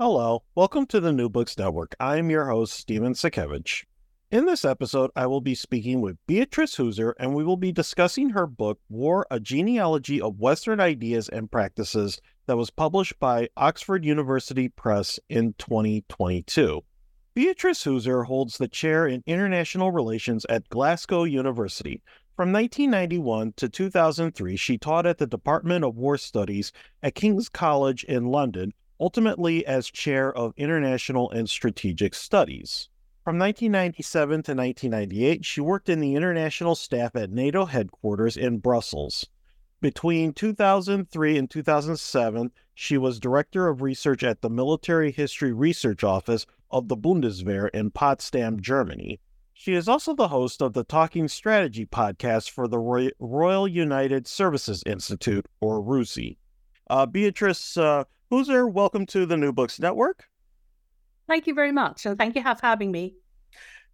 Hello, welcome to the New Books Network. I'm your host, Stephen Sakevich. In this episode, I will be speaking with Beatrice Heuser, and we will be discussing her book, War A Genealogy of Western Ideas and Practices, that was published by Oxford University Press in 2022. Beatrice Heuser holds the chair in international relations at Glasgow University. From 1991 to 2003, she taught at the Department of War Studies at King's College in London ultimately as chair of International and Strategic Studies. From 1997 to 1998, she worked in the international staff at NATO headquarters in Brussels. Between 2003 and 2007, she was director of research at the Military History Research Office of the Bundeswehr in Potsdam, Germany. She is also the host of the Talking Strategy podcast for the Royal United Services Institute, or RUSI. Uh, Beatrice, uh, Heuser, welcome to the New Books Network. Thank you very much, and thank you for having me.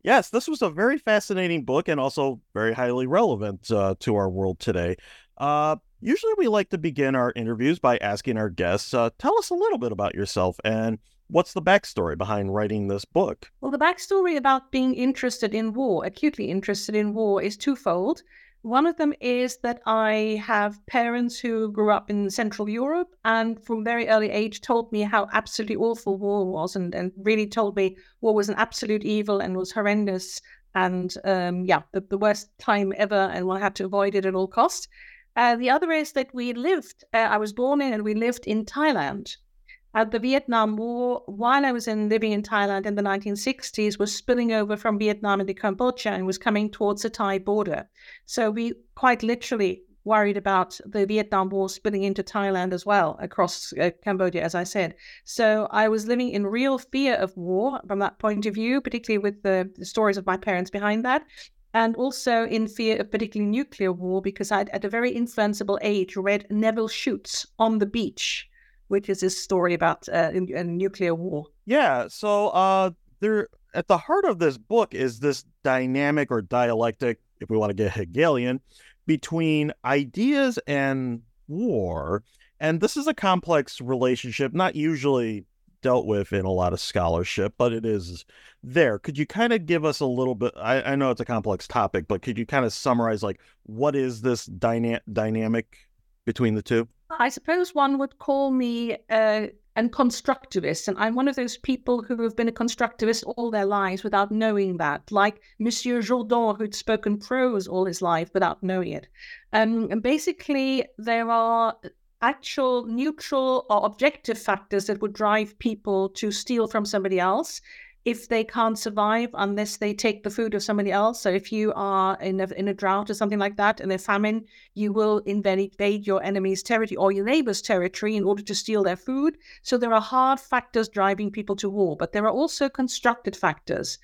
Yes, this was a very fascinating book and also very highly relevant uh, to our world today. Uh, usually, we like to begin our interviews by asking our guests, uh, tell us a little bit about yourself and what's the backstory behind writing this book? Well, the backstory about being interested in war, acutely interested in war, is twofold. One of them is that I have parents who grew up in Central Europe and from very early age told me how absolutely awful war was and, and really told me war was an absolute evil and was horrendous and um, yeah, the, the worst time ever and I had to avoid it at all costs. Uh, the other is that we lived, uh, I was born in and we lived in Thailand at the Vietnam War, while I was in living in Thailand in the 1960s, was spilling over from Vietnam into Cambodia and was coming towards the Thai border. So we quite literally worried about the Vietnam War spilling into Thailand as well, across uh, Cambodia, as I said. So I was living in real fear of war from that point of view, particularly with the, the stories of my parents behind that and also in fear of particularly nuclear war because I'd at a very influenceable age read Nevil Shute's on the beach which is this story about uh, a, nuclear war. Yeah. So uh, there, at the heart of this book is this dynamic or dialectic, if we want to get Hegelian, between ideas and war. And this is a complex relationship, not usually dealt with in a lot of scholarship, but it is there. Could you kind of give us a little bit? I, I know it's a complex topic, but could you kind of summarize like what is this dyna- dynamic between the two? I suppose one would call me uh, constructivist, and I'm one of those people who have been a constructivist all their lives without knowing that, like Monsieur Jourdain, who'd spoken prose all his life without knowing it. Um, and basically, there are actual neutral or objective factors that would drive people to steal from somebody else if they can't survive unless they take the food of somebody else. So if you are in a, in a drought or something like that, in a famine, you will invade your enemy's territory or your neighbor's territory in order to steal their food. So there are hard factors driving people to war, but there are also constructed factors.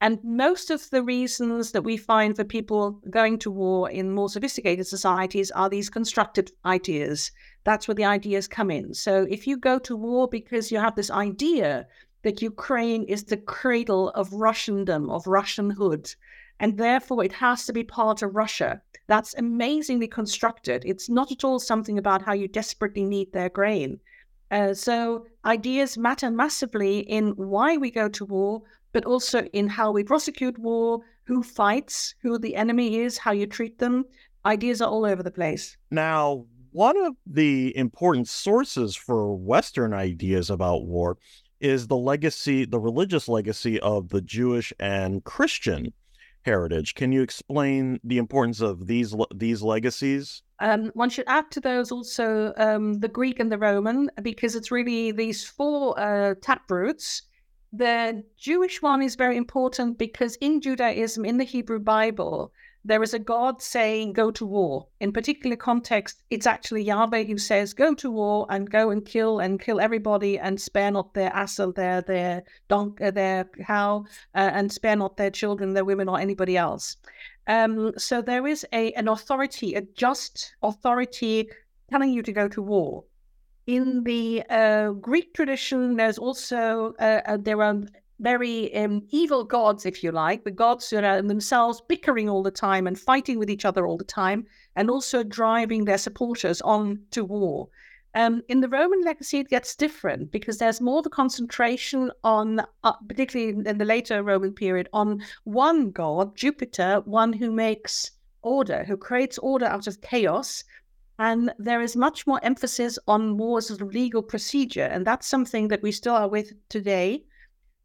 And most of the reasons that we find for people going to war in more sophisticated societies are these constructed ideas. That's where the ideas come in. So if you go to war because you have this idea that Ukraine is the cradle of Russiandom, of Russianhood, and therefore it has to be part of Russia. That's amazingly constructed. It's not at all something about how you desperately need their grain. Uh, so ideas matter massively in why we go to war, but also in how we prosecute war, who fights, who the enemy is, how you treat them. Ideas are all over the place. Now, one of the important sources for Western ideas about war is the legacy, the religious legacy of the Jewish and Christian heritage. Can you explain the importance of these these legacies? Um, one should add to those also um, the Greek and the Roman, because it's really these four uh, taproots. The Jewish one is very important because in Judaism, in the Hebrew Bible, there is a God saying, go to war. In particular context, it's actually Yahweh who says, go to war and go and kill and kill everybody and spare not their ass their, their, donk, uh, their cow uh, and spare not their children, their women or anybody else. Um, so there is a an authority, a just authority telling you to go to war. In the uh, Greek tradition, there's also uh, uh there are very um, evil gods, if you like, the gods who are themselves bickering all the time and fighting with each other all the time, and also driving their supporters on to war. Um, in the Roman legacy, it gets different because there's more of a concentration on, uh, particularly in the later Roman period, on one god, Jupiter, one who makes order, who creates order out of chaos. And there is much more emphasis on more sort of legal procedure. And that's something that we still are with today.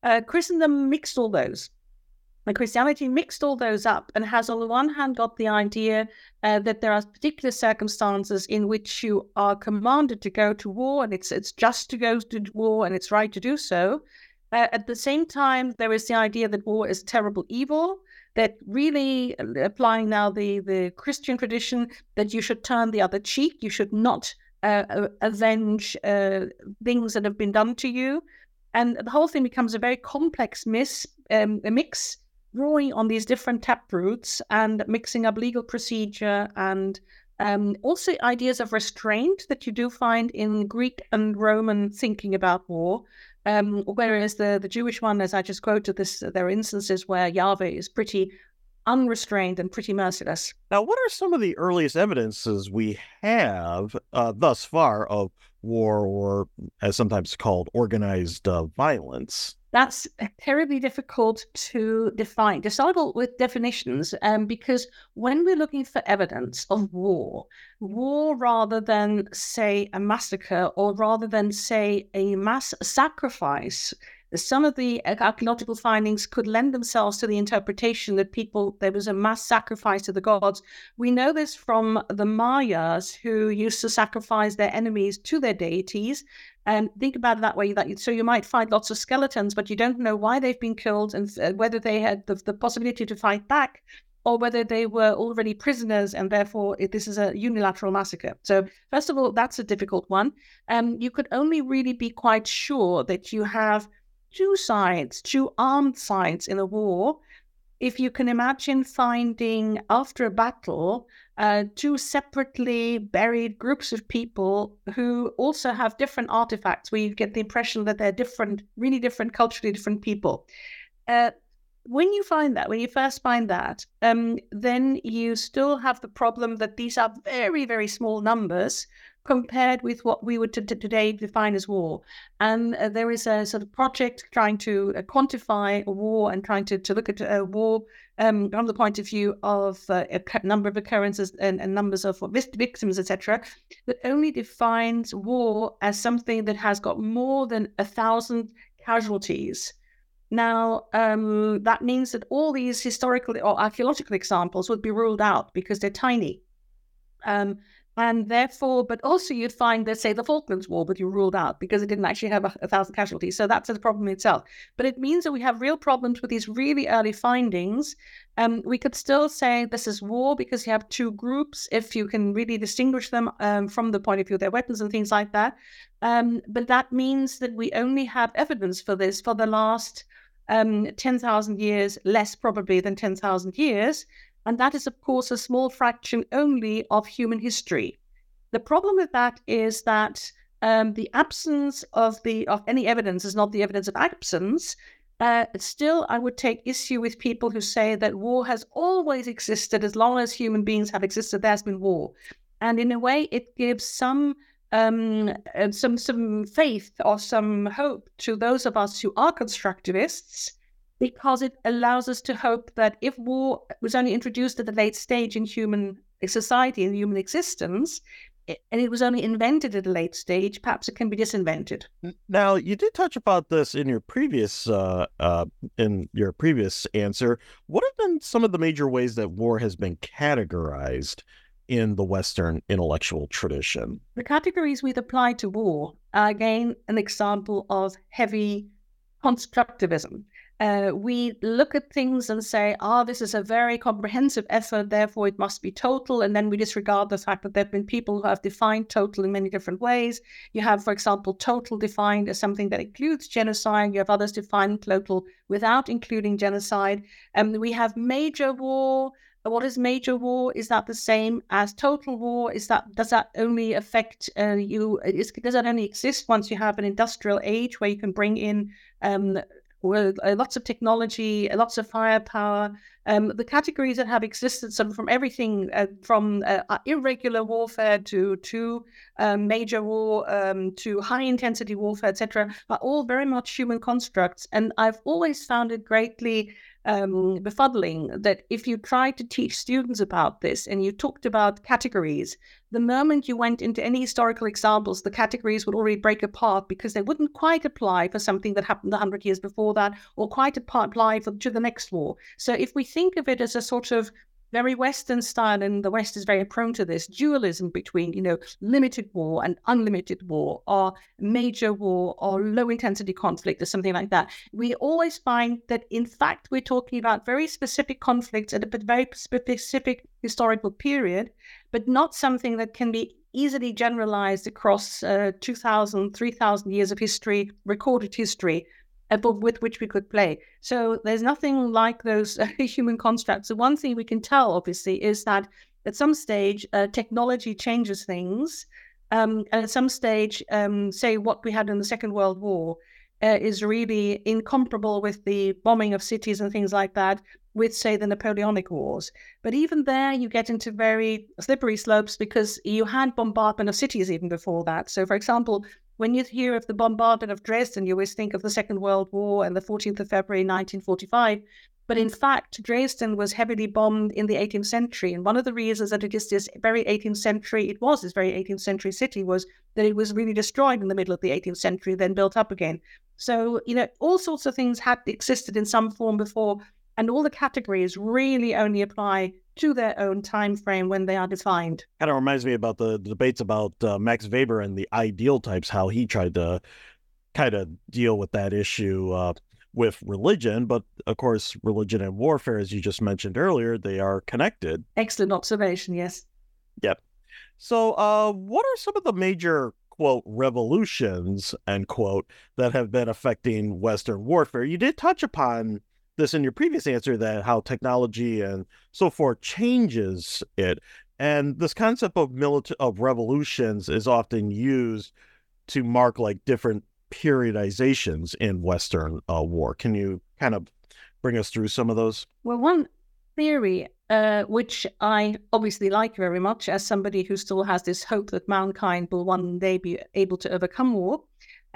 Uh, Christendom mixed all those. And Christianity mixed all those up and has, on the one hand, got the idea uh, that there are particular circumstances in which you are commanded to go to war, and it's it's just to go to war, and it's right to do so. Uh, at the same time, there is the idea that war is terrible evil. That really uh, applying now the the Christian tradition that you should turn the other cheek. You should not uh, avenge uh, things that have been done to you and the whole thing becomes a very complex miss, um, a mix, drawing on these different tap roots and mixing up legal procedure and um, also ideas of restraint that you do find in Greek and Roman thinking about war. Um, whereas the, the Jewish one, as I just quoted, this there are instances where Yahweh is pretty unrestrained and pretty merciless. Now, what are some of the earliest evidences we have uh, thus far of war, or as sometimes called, organized uh, violence? That's terribly difficult to define. To start with definitions, um, because when we're looking for evidence of war, war rather than say a massacre, or rather than say a mass sacrifice, some of the archaeological findings could lend themselves to the interpretation that people there was a mass sacrifice to the gods. We know this from the Mayas who used to sacrifice their enemies to their deities. And think about it that way. That so you might find lots of skeletons, but you don't know why they've been killed and uh, whether they had the, the possibility to fight back or whether they were already prisoners and therefore this is a unilateral massacre. So, first of all, that's a difficult one. Um, you could only really be quite sure that you have two sides, two armed sides in a war, if you can imagine finding after a battle uh, two separately buried groups of people who also have different artifacts, where you get the impression that they're different, really different, culturally different people. Uh, when you find that, when you first find that, um, then you still have the problem that these are very, very small numbers compared with what we would t- today define as war. And uh, there is a sort of project trying to uh, quantify a war and trying to, to look at a war um, from the point of view of uh, a number of occurrences and, and numbers of victims, etc., that only defines war as something that has got more than a thousand casualties. Now, um, that means that all these historical or archaeological examples would be ruled out because they're tiny. Um, and therefore, but also you'd find that, say, the Falklands War, but you ruled out because it didn't actually have a, a thousand casualties. So that's a problem itself. But it means that we have real problems with these really early findings. Um, we could still say this is war because you have two groups, if you can really distinguish them um, from the point of view of their weapons and things like that. Um, but that means that we only have evidence for this for the last um, 10,000 years, less probably than 10,000 years. And that is, of course, a small fraction only of human history. The problem with that is that um, the absence of the of any evidence is not the evidence of absence. Uh, still, I would take issue with people who say that war has always existed as long as human beings have existed. There's been war, and in a way, it gives some um, uh, some some faith or some hope to those of us who are constructivists because it allows us to hope that if war was only introduced at a late stage in human society and human existence, and it was only invented at a late stage, perhaps it can be disinvented. Now, you did touch about this in your previous uh, uh, in your previous answer. What have been some of the major ways that war has been categorized in the Western intellectual tradition? The categories we've applied to war are again an example of heavy constructivism uh, we look at things and say, ah, oh, this is a very comprehensive effort, therefore it must be total. And then we disregard the fact that there have been people who have defined total in many different ways. You have, for example, total defined as something that includes genocide. You have others define total without including genocide. And um, we have major war. What is major war? Is that the same as total war? Is that does that only affect uh, you? Is, does that only exist once you have an industrial age where you can bring in um, uh, lots of technology, lots of firepower. Um, the categories that have existed, from everything uh, from uh, uh irregular warfare to to um, major war um, to high intensity warfare, etc., are all very much human constructs. And I've always found it greatly um, befuddling that if you tried to teach students about this and you talked about categories, the moment you went into any historical examples, the categories would already break apart because they wouldn't quite apply for something that happened 100 years before that or quite apply for, to the next war. So if we think of it as a sort of very Western style, and the West is very prone to this dualism between, you know, limited war and unlimited war, or major war, or low intensity conflict, or something like that. We always find that, in fact, we're talking about very specific conflicts at a very specific historical period, but not something that can be easily generalized across uh, 2,000, 3,000 years of history, recorded history, with which we could play. So there's nothing like those human constructs. The one thing we can tell, obviously, is that at some stage uh, technology changes things. Um, and at some stage, um, say what we had in the Second World War uh, is really incomparable with the bombing of cities and things like that, with say the Napoleonic Wars. But even there, you get into very slippery slopes because you had bombardment of cities even before that. So, for example, when you hear of the bombardment of Dresden, you always think of the Second World War and the 14th of February 1945. But in fact, Dresden was heavily bombed in the 18th century. And one of the reasons that it is this very 18th century, it was this very 18th century city, was that it was really destroyed in the middle of the 18th century, then built up again. So, you know, all sorts of things had existed in some form before. And all the categories really only apply to their own time frame when they are defined. Kind of reminds me about the, the debates about uh, Max Weber and the ideal types, how he tried to kind of deal with that issue uh, with religion. But of course, religion and warfare, as you just mentioned earlier, they are connected. Excellent observation. Yes. Yep. So, uh, what are some of the major quote revolutions end quote that have been affecting Western warfare? You did touch upon this in your previous answer that how technology and so forth changes it. And this concept of military of revolutions is often used to mark like different periodizations in Western uh, war. Can you kind of bring us through some of those? Well, one theory, uh, which I obviously like very much as somebody who still has this hope that mankind will one day be able to overcome war,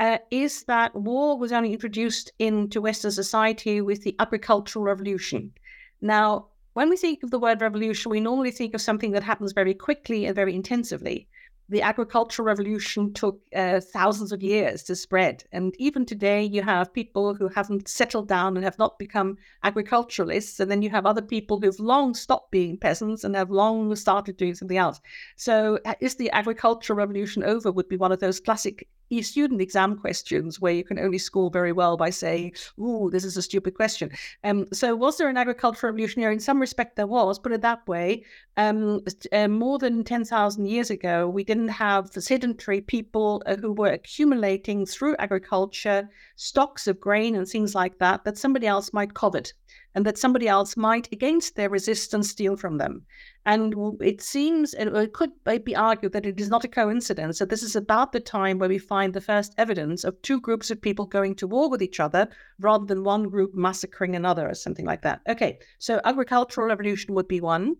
uh, is that war was only introduced into Western society with the agricultural revolution. Now, when we think of the word revolution, we normally think of something that happens very quickly and very intensively the agricultural revolution took uh, thousands of years to spread. And even today, you have people who haven't settled down and have not become agriculturalists. And then you have other people who've long stopped being peasants and have long started doing something else. So, uh, is the agricultural revolution over? Would be one of those classic student exam questions where you can only score very well by saying, Ooh, this is a stupid question. Um, so, was there an agricultural revolution here? In some respect, there was, put it that way. Um, uh, more than 10,000 years ago, we didn't have sedentary people uh, who were accumulating through agriculture stocks of grain and things like that that somebody else might covet and that somebody else might, against their resistance, steal from them. And it seems, it could be argued that it is not a coincidence that this is about the time where we find the first evidence of two groups of people going to war with each other rather than one group massacring another or something like that. Okay, so agricultural revolution would be one.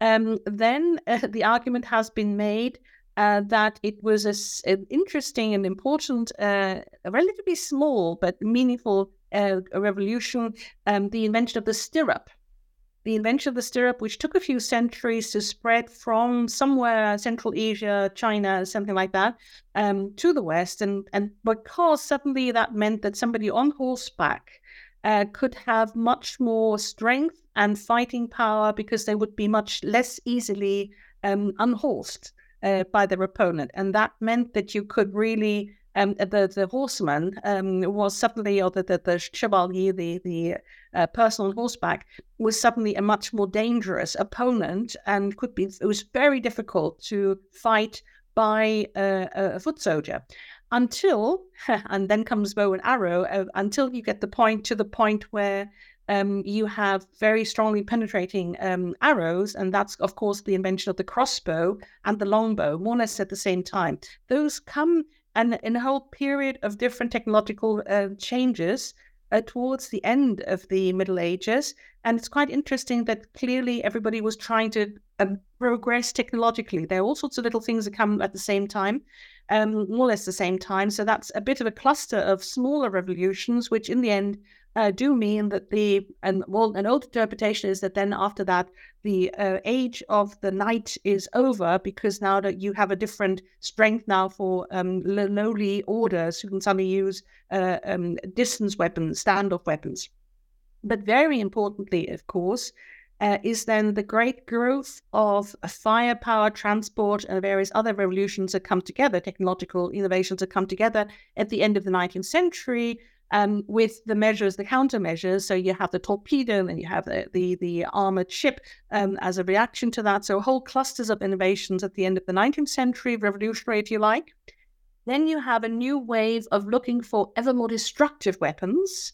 Um, then uh, the argument has been made uh, that it was a, an interesting and important, uh, relatively small but meaningful uh, revolution, um, the invention of the stirrup. the invention of the stirrup, which took a few centuries to spread from somewhere Central Asia, China, something like that, um, to the West, and and because suddenly that meant that somebody on horseback uh, could have much more strength and fighting power because they would be much less easily um, unhorsed uh, by their opponent, and that meant that you could really um, the the horseman um, was suddenly, or the the, the chevalier, the the uh, person on horseback, was suddenly a much more dangerous opponent, and could be. It was very difficult to fight by a, a foot soldier until, and then comes bow and arrow, uh, until you get the point to the point where um, you have very strongly penetrating um, arrows, and that's of course the invention of the crossbow and the longbow, more or less at the same time. Those come and in a whole period of different technological uh, changes uh, towards the end of the Middle Ages. And it's quite interesting that clearly everybody was trying to um, progress technologically. There are all sorts of little things that come at the same time, um, more or less the same time. So that's a bit of a cluster of smaller revolutions, which in the end uh, do mean that the and well, an old interpretation is that then after that the uh, age of the knight is over because now that you have a different strength now for um, lowly orders who can suddenly use uh, um, distance weapons, standoff weapons. But very importantly, of course, uh, is then the great growth of firepower, transport, and various other revolutions that come together, technological innovations that come together at the end of the 19th century, um, with the measures, the countermeasures. So you have the torpedo and you have the, the, the armored ship um, as a reaction to that. So whole clusters of innovations at the end of the 19th century, revolutionary, if you like. Then you have a new wave of looking for ever more destructive weapons.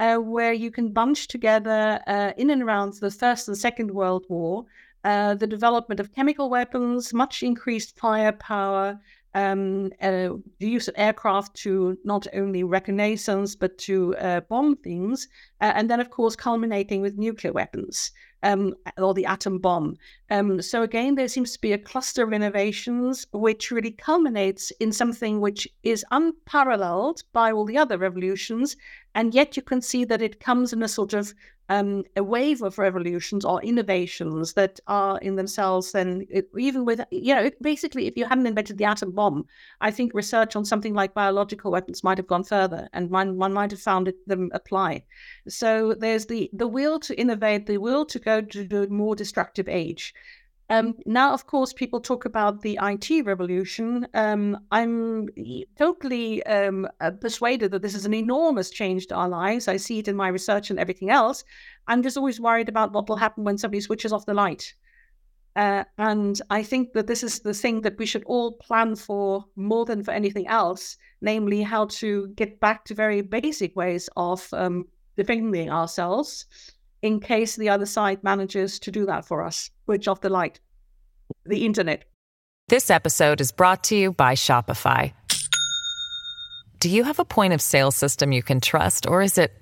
Uh, where you can bunch together uh, in and around the First and Second World War uh, the development of chemical weapons, much increased firepower, um, uh, the use of aircraft to not only reconnaissance but to uh, bomb things, uh, and then of course culminating with nuclear weapons um, or the atom bomb. Um, so again, there seems to be a cluster of innovations which really culminates in something which is unparalleled by all the other revolutions, and yet you can see that it comes in a sort of um, a wave of revolutions or innovations that are in themselves then even with you know basically if you hadn't invented the atom bomb i think research on something like biological weapons might have gone further and one, one might have found it, them apply. So there's the the will to innovate the will to go to a more destructive age um, now, of course, people talk about the IT revolution. Um, I'm totally um, uh, persuaded that this is an enormous change to our lives. I see it in my research and everything else. I'm just always worried about what will happen when somebody switches off the light. Uh, and I think that this is the thing that we should all plan for more than for anything else, namely how to get back to very basic ways of um, defending ourselves in case the other side manages to do that for us, switch off the light, the internet. This episode is brought to you by Shopify. Do you have a point of sale system you can trust, or is it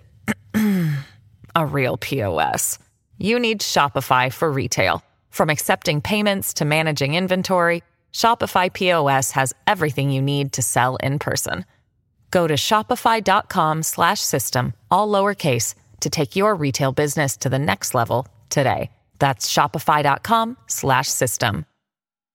a real POS? You need Shopify for retail. From accepting payments to managing inventory, Shopify POS has everything you need to sell in person. Go to shopify.com/system all lowercase to take your retail business to the next level today. That's shopify.com slash system.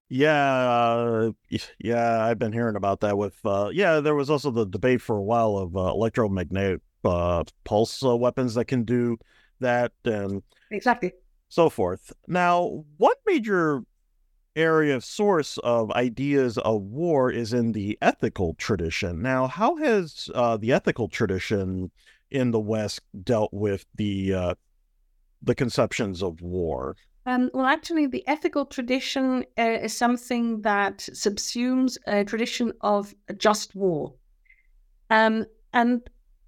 Yeah, uh, yeah, I've been hearing about that with, uh, yeah, there was also the debate for a while of uh, electromagnetic uh, pulse uh, weapons that can do that and exactly so forth. Now, what major area of source of ideas of war is in the ethical tradition. Now, how has uh, the ethical tradition in the West dealt with the uh, the conceptions of war? Um, well, actually, the ethical tradition uh, is something that subsumes a tradition of just war. Um, and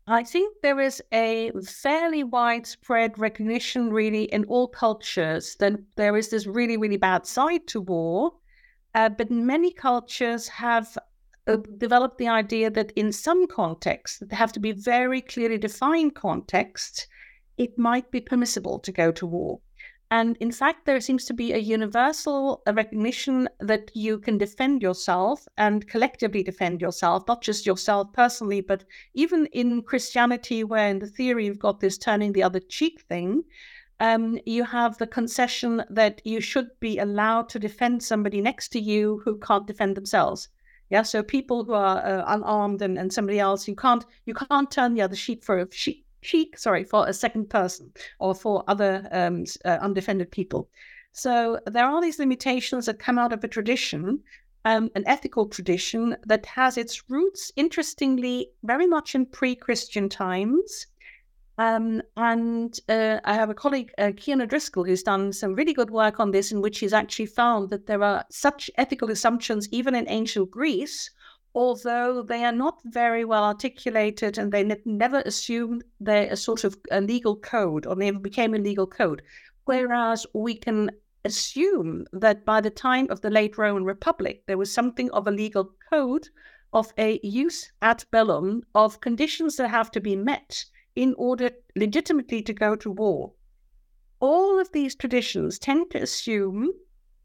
I think there is a fairly widespread recognition, really, in all cultures that there is this really, really bad side to war. Uh, but many cultures have uh, developed the idea that in some contexts, that have to be very clearly defined contexts, it might be permissible to go to war. And in fact, there seems to be a universal recognition that you can defend yourself and collectively defend yourself, not just yourself personally, but even in Christianity, where in the theory you've got this turning the other cheek thing, Um, you have the concession that you should be allowed to defend somebody next to you who can't defend themselves. Yeah, so people who are uh, unarmed and, and somebody else, you can't you can't turn the other sheep for a sheep, cheek, sorry, for a second person or for other um, uh, undefended people. So there are these limitations that come out of a tradition, um, an ethical tradition that has its roots, interestingly, very much in pre-Christian times. Um, and uh, I have a colleague, uh, Cian O'Driscoll, who's done some really good work on this, in which he's actually found that there are such ethical assumptions even in ancient Greece, although they are not very well articulated and they ne- never assumed they're a sort of a legal code or never became a legal code. Whereas we can assume that by the time of the late Roman Republic, there was something of a legal code of a jus ad bellum of conditions that have to be met in order legitimately to go to war. All of these traditions tend to assume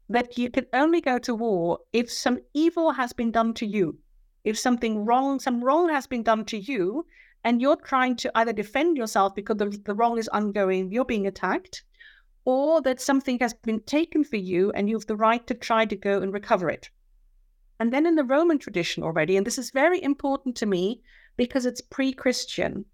that you can only go to war if some evil has been done to you, if something wrong, some wrong has been done to you, and you're trying to either defend yourself because the, the wrong is ongoing, you're being attacked, or that something has been taken for you and you have the right to try to go and recover it. And then in the Roman tradition already, and this is very important to me because it's pre Christian,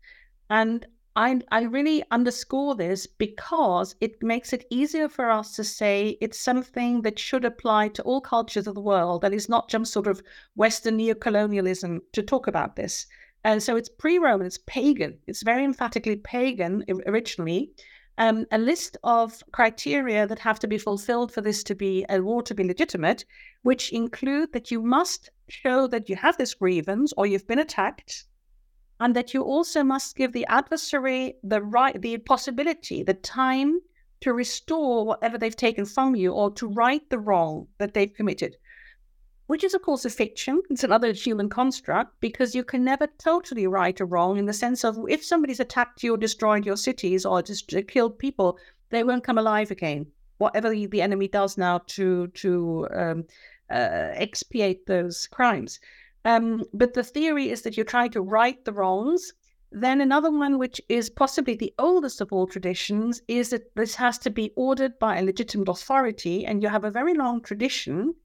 and I, I really underscore this because it makes it easier for us to say it's something that should apply to all cultures of the world and is not just sort of Western neocolonialism to talk about this. And so it's pre Roman, it's pagan, it's very emphatically pagan originally um, a list of criteria that have to be fulfilled for this to be a war to be legitimate, which include that you must show that you have this grievance or you've been attacked, and that you also must give the adversary the right, the possibility, the time to restore whatever they've taken from you or to right the wrong that they've committed which is, of course, a fiction. It's another human construct because you can never totally right or wrong in the sense of if somebody's attacked you or destroyed your cities or just uh, killed people, they won't come alive again. Whatever the, the enemy does now to to um, uh, expiate those crimes. Um, but the theory is that you try to right the wrongs. Then another one, which is possibly the oldest of all traditions, is that this has to be ordered by a legitimate authority, and you have a very long tradition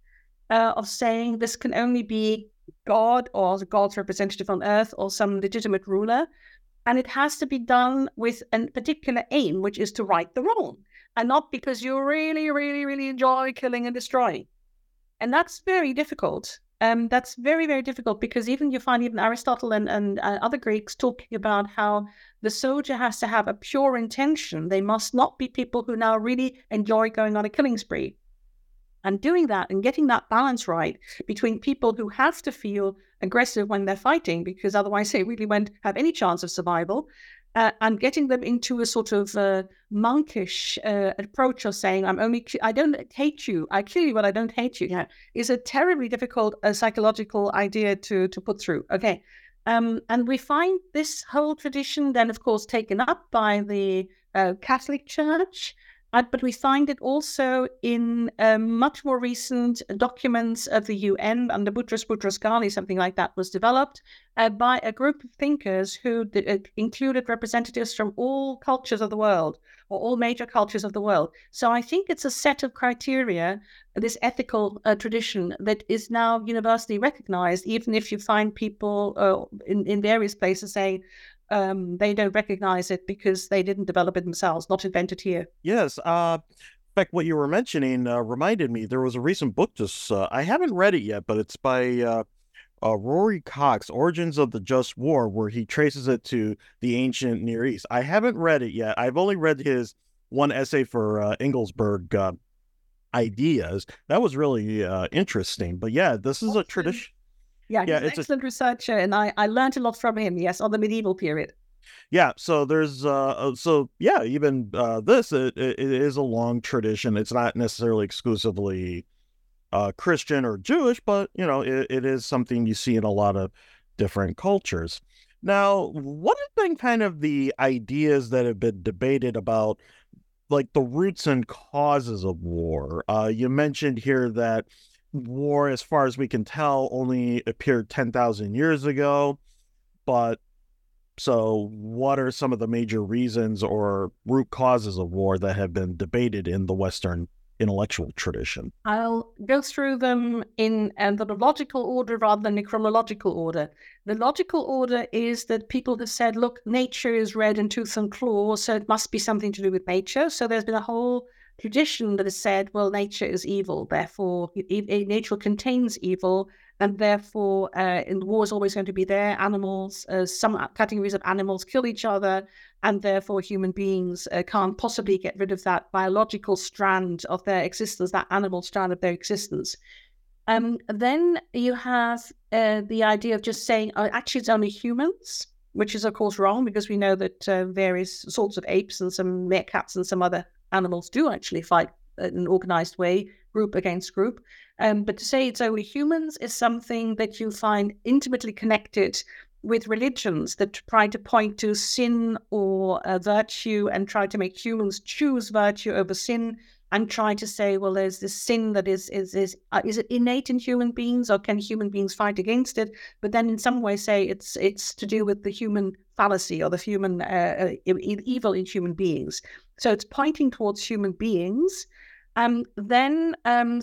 uh, of saying this can only be God or God's representative on earth or some legitimate ruler. And it has to be done with a particular aim, which is to right the wrong, and not because you really, really, really enjoy killing and destroying. And that's very difficult. Um, that's very, very difficult because even you find even Aristotle and, and uh, other Greeks talking about how the soldier has to have a pure intention. They must not be people who now really enjoy going on a killing spree. And doing that and getting that balance right between people who have to feel aggressive when they're fighting, because otherwise they really won't have any chance of survival, uh, and getting them into a sort of uh, monkish uh, approach of saying, "I'm only, I don't hate you, I kill you, but I don't hate you," yeah, is a terribly difficult uh, psychological idea to to put through. Okay, um, and we find this whole tradition then, of course, taken up by the uh, Catholic Church. Uh, but we find it also in um, much more recent documents of the UN under Boutros Boutros Ghali, something like that was developed uh, by a group of thinkers who d- uh, included representatives from all cultures of the world or all major cultures of the world. So I think it's a set of criteria, this ethical uh, tradition that is now universally recognized, even if you find people uh, in, in various places saying, um, they don't recognize it because they didn't develop it themselves, not invented here. Yes. Uh, in fact, what you were mentioning uh, reminded me there was a recent book just, uh, I haven't read it yet, but it's by uh, uh, Rory Cox, Origins of the Just War, where he traces it to the ancient Near East. I haven't read it yet. I've only read his one essay for uh, Engelsberg uh, ideas. That was really uh, interesting. But yeah, this is a tradition. Yeah, yeah, he's an excellent a... researcher, and I I learned a lot from him. Yes, on the medieval period. Yeah, so there's uh, uh so yeah, even uh, this it, it is a long tradition. It's not necessarily exclusively uh, Christian or Jewish, but you know it, it is something you see in a lot of different cultures. Now, what have been kind of the ideas that have been debated about like the roots and causes of war? Uh, you mentioned here that war, as far as we can tell, only appeared 10,000 years ago. But So, what are some of the major reasons or root causes of war that have been debated in the Western intellectual tradition? I'll go through them in uh, the logical order rather than the chronological order. The logical order is that people have said, look, nature is red in tooth and claw, so it must be something to do with nature. So there's been a whole tradition that has said, well, nature is evil, therefore, nature contains evil, and therefore, uh, in war is always going to be there. Animals, uh, some categories of animals kill each other, and therefore, human beings uh, can't possibly get rid of that biological strand of their existence, that animal strand of their existence. Um, then you have uh, the idea of just saying, oh, actually, it's only humans, which is, of course, wrong because we know that uh, various sorts of apes and some meerkats and some other animals do actually fight in an organized way, group against group. Um, but to say it's only humans is something that you find intimately connected with religions that try to point to sin or uh, virtue and try to make humans choose virtue over sin and try to say, well, there's this sin that is is is uh, is it innate in human beings or can human beings fight against it? But then in some way say it's it's to do with the human fallacy or the human uh, uh evil in human beings. So it's pointing towards human beings. Um, then um,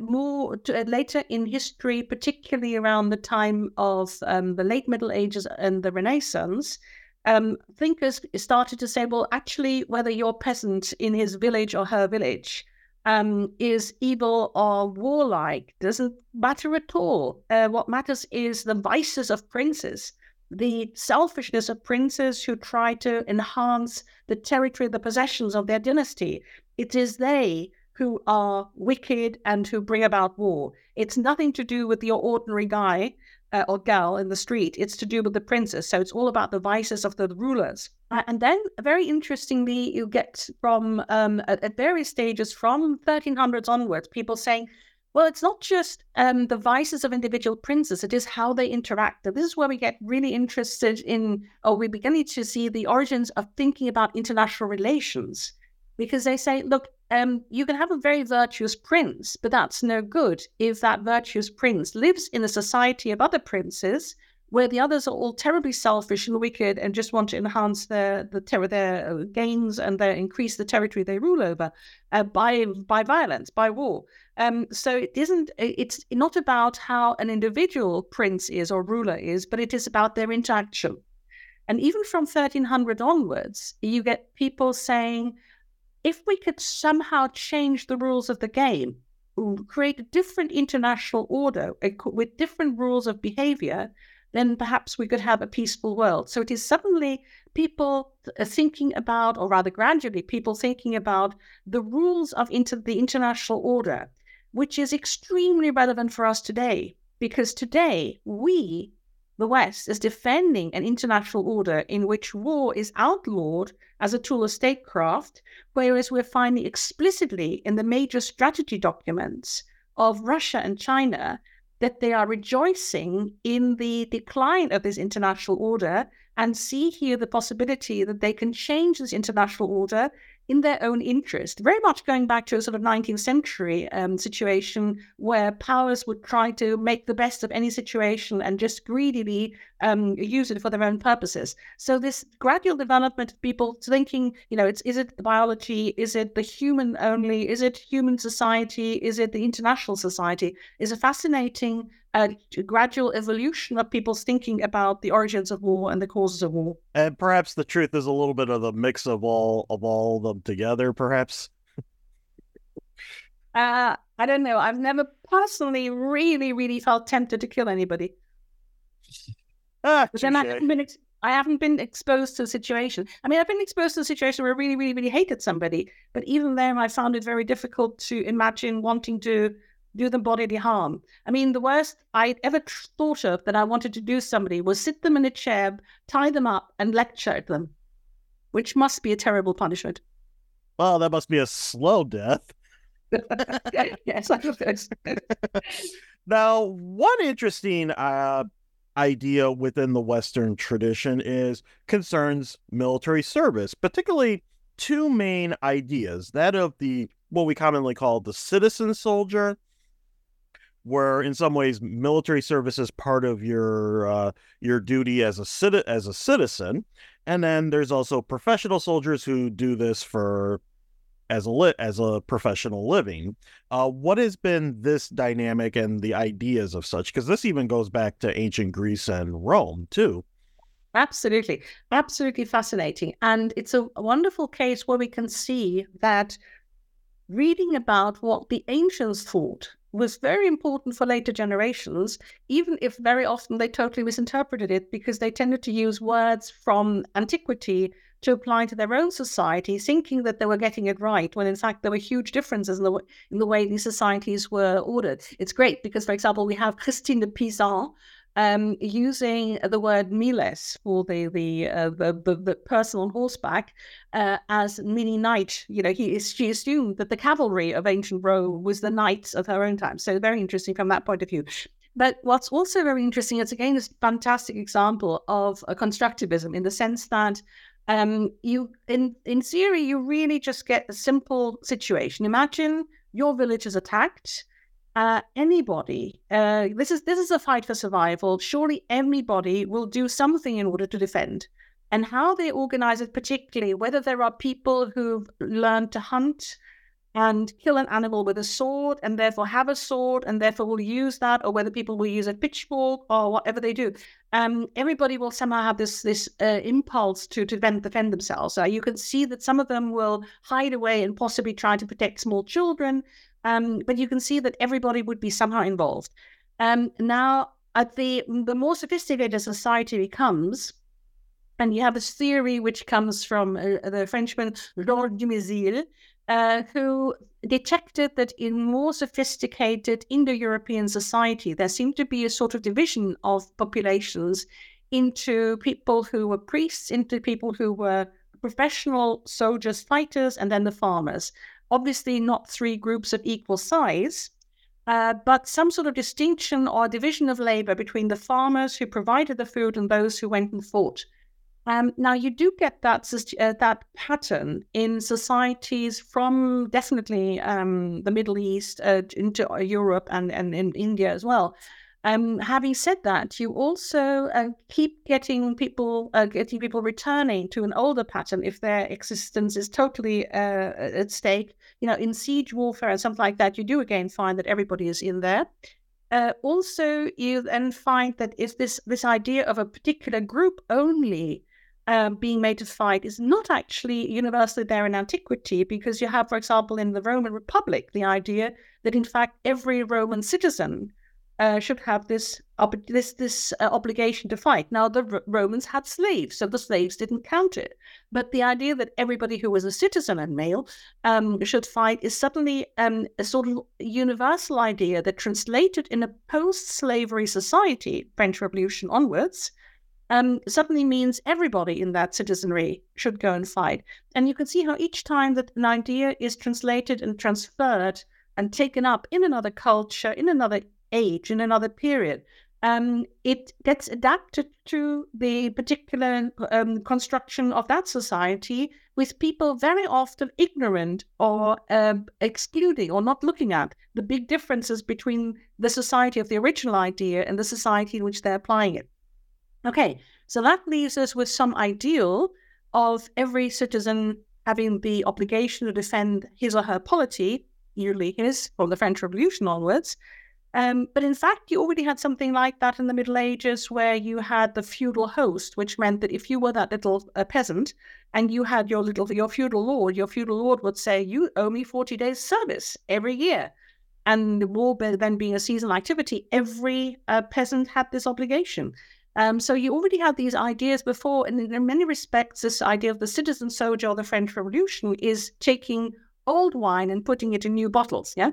more to, uh, later in history, particularly around the time of um, the late Middle Ages and the Renaissance, um, thinkers started to say, well, actually, whether you're peasant in his village or her village um, is evil or warlike doesn't matter at all. Uh, what matters is the vices of princes, the selfishness of princes who try to enhance the territory, the possessions of their dynasty. It is they who are wicked and who bring about war. It's nothing to do with your ordinary guy uh, or gal in the street. It's to do with the princes. So it's all about the vices of the rulers. Uh, and then, very interestingly, you get from um, at, at, various stages from 1300s onwards, people saying, well, it's not just um, the vices of individual princes, it is how they interact. And this is where we get really interested in, or we're beginning to see the origins of thinking about international relations. Because they say, look, um, you can have a very virtuous prince, but that's no good if that virtuous prince lives in a society of other princes where the others are all terribly selfish and wicked and just want to enhance their the ter- their uh, gains and their increase the territory they rule over uh, by by violence by war. Um, so it isn't it's not about how an individual prince is or ruler is, but it is about their interaction. And even from 1300 onwards, you get people saying if we could somehow change the rules of the game, create a different international order with different rules of behavior, then perhaps we could have a peaceful world. So it is suddenly people thinking about, or rather gradually, people thinking about the rules of inter- the international order, which is extremely relevant for us today. Because today, we the West is defending an international order in which war is outlawed as a tool of statecraft, whereas we're finding explicitly in the major strategy documents of Russia and China that they are rejoicing in the decline of this international order and see here the possibility that they can change this international order in their own interest, very much going back to a sort of 19th century um, situation where powers would try to make the best of any situation and just greedily um, use it for their own purposes. So this gradual development of people thinking, you know, it's is it the biology, is it the human only, is it human society, is it the international society, is a fascinating a gradual evolution of people's thinking about the origins of war and the causes of war. And perhaps the truth is a little bit of the mix of all of all of them together, perhaps. uh, I don't know. I've never personally really, really felt tempted to kill anybody. Ah, but then I haven't been ex- I haven't been exposed to a situation. I mean, I've been exposed to a situation where I really, really, really hated somebody, but even then, I found it very difficult to imagine wanting to do them bodily harm. I mean, the worst I'd ever thought of that I wanted to do somebody was sit them in a chair, tie them up, and lecture them, which must be a terrible punishment. Well, that must be a slow death. yes, now, one interesting uh, idea within the Western tradition is concerns military service, particularly two main ideas: that of the what we commonly call the citizen soldier where in some ways military service is part of your uh, your duty as a citi- as a citizen, and then there's also professional soldiers who do this for as a lit as a professional living. Uh, what has been this dynamic and the ideas of such? Because this even goes back to ancient Greece and Rome too. Absolutely, absolutely fascinating, and it's a wonderful case where we can see that reading about what the ancients thought was very important for later generations, even if very often they totally misinterpreted it because they tended to use words from antiquity to apply to their own society, thinking that they were getting it right, when in fact there were huge differences in the, in the way these societies were ordered. It's great because, for example, we have Christine de Pisan, um, using the word miles for the the, uh, the, the, the person on horseback uh, as mini knight. You know, he she assumed that the cavalry of ancient Rome was the knights of her own time. So very interesting from that point of view. But what's also very interesting is again this fantastic example of a constructivism in the sense that um, you in in theory you really just get a simple situation. Imagine your village is attacked uh, anybody. Uh, this is this is a fight for survival. Surely everybody will do something in order to defend. And how they organize it, particularly whether there are people who've learned to hunt and kill an animal with a sword and therefore have a sword and therefore will use that, or whether people will use a pitchfork or whatever they do. Um, everybody will somehow have this this uh, impulse to, to defend, defend themselves. Uh, you can see that some of them will hide away and possibly try to protect small children. Um, but you can see that everybody would be somehow involved. Um, now, at the the more sophisticated a society becomes, and you have this theory which comes from uh, the Frenchman Lord Dumézil, uh, who detected that in more sophisticated Indo-European society, there seemed to be a sort of division of populations into people who were priests, into people who were professional soldiers, fighters, and then the farmers obviously not three groups of equal size, uh, but some sort of distinction or division of labor between the farmers who provided the food and those who went and fought. Um, now, you do get that uh, that pattern in societies from definitely um, the Middle East uh, into Europe and, and in India as well, um, having said that, you also uh, keep getting people uh, getting people returning to an older pattern if their existence is totally uh, at stake. You know, in siege warfare and something like that, you do again find that everybody is in there. Uh, also, you then find that this this idea of a particular group only um, being made to fight is not actually universally there in antiquity, because you have, for example, in the Roman Republic, the idea that in fact every Roman citizen uh, should have this ob- this this uh, obligation to fight. Now the R- Romans had slaves, so the slaves didn't count it. But the idea that everybody who was a citizen and male um, should fight is suddenly um, a sort of universal idea that translated in a post-slavery society, French Revolution onwards. Um, suddenly means everybody in that citizenry should go and fight. And you can see how each time that an idea is translated and transferred and taken up in another culture, in another age, in another period. Um, it gets adapted to the particular um, construction of that society with people very often ignorant or uh, excluding or not looking at the big differences between the society of the original idea and the society in which they're applying it. Okay, so that leaves us with some ideal of every citizen having the obligation to defend his or her polity, usually his from the French Revolution onwards, um, but in fact, you already had something like that in the Middle Ages, where you had the feudal host, which meant that if you were that little uh, peasant and you had your little your feudal lord, your feudal lord would say, "You owe me forty days' service every year." And the war then being a seasonal activity, every uh, peasant had this obligation. Um, so you already had these ideas before, and in many respects, this idea of the citizen soldier or the French Revolution is taking old wine and putting it in new bottles. Yeah.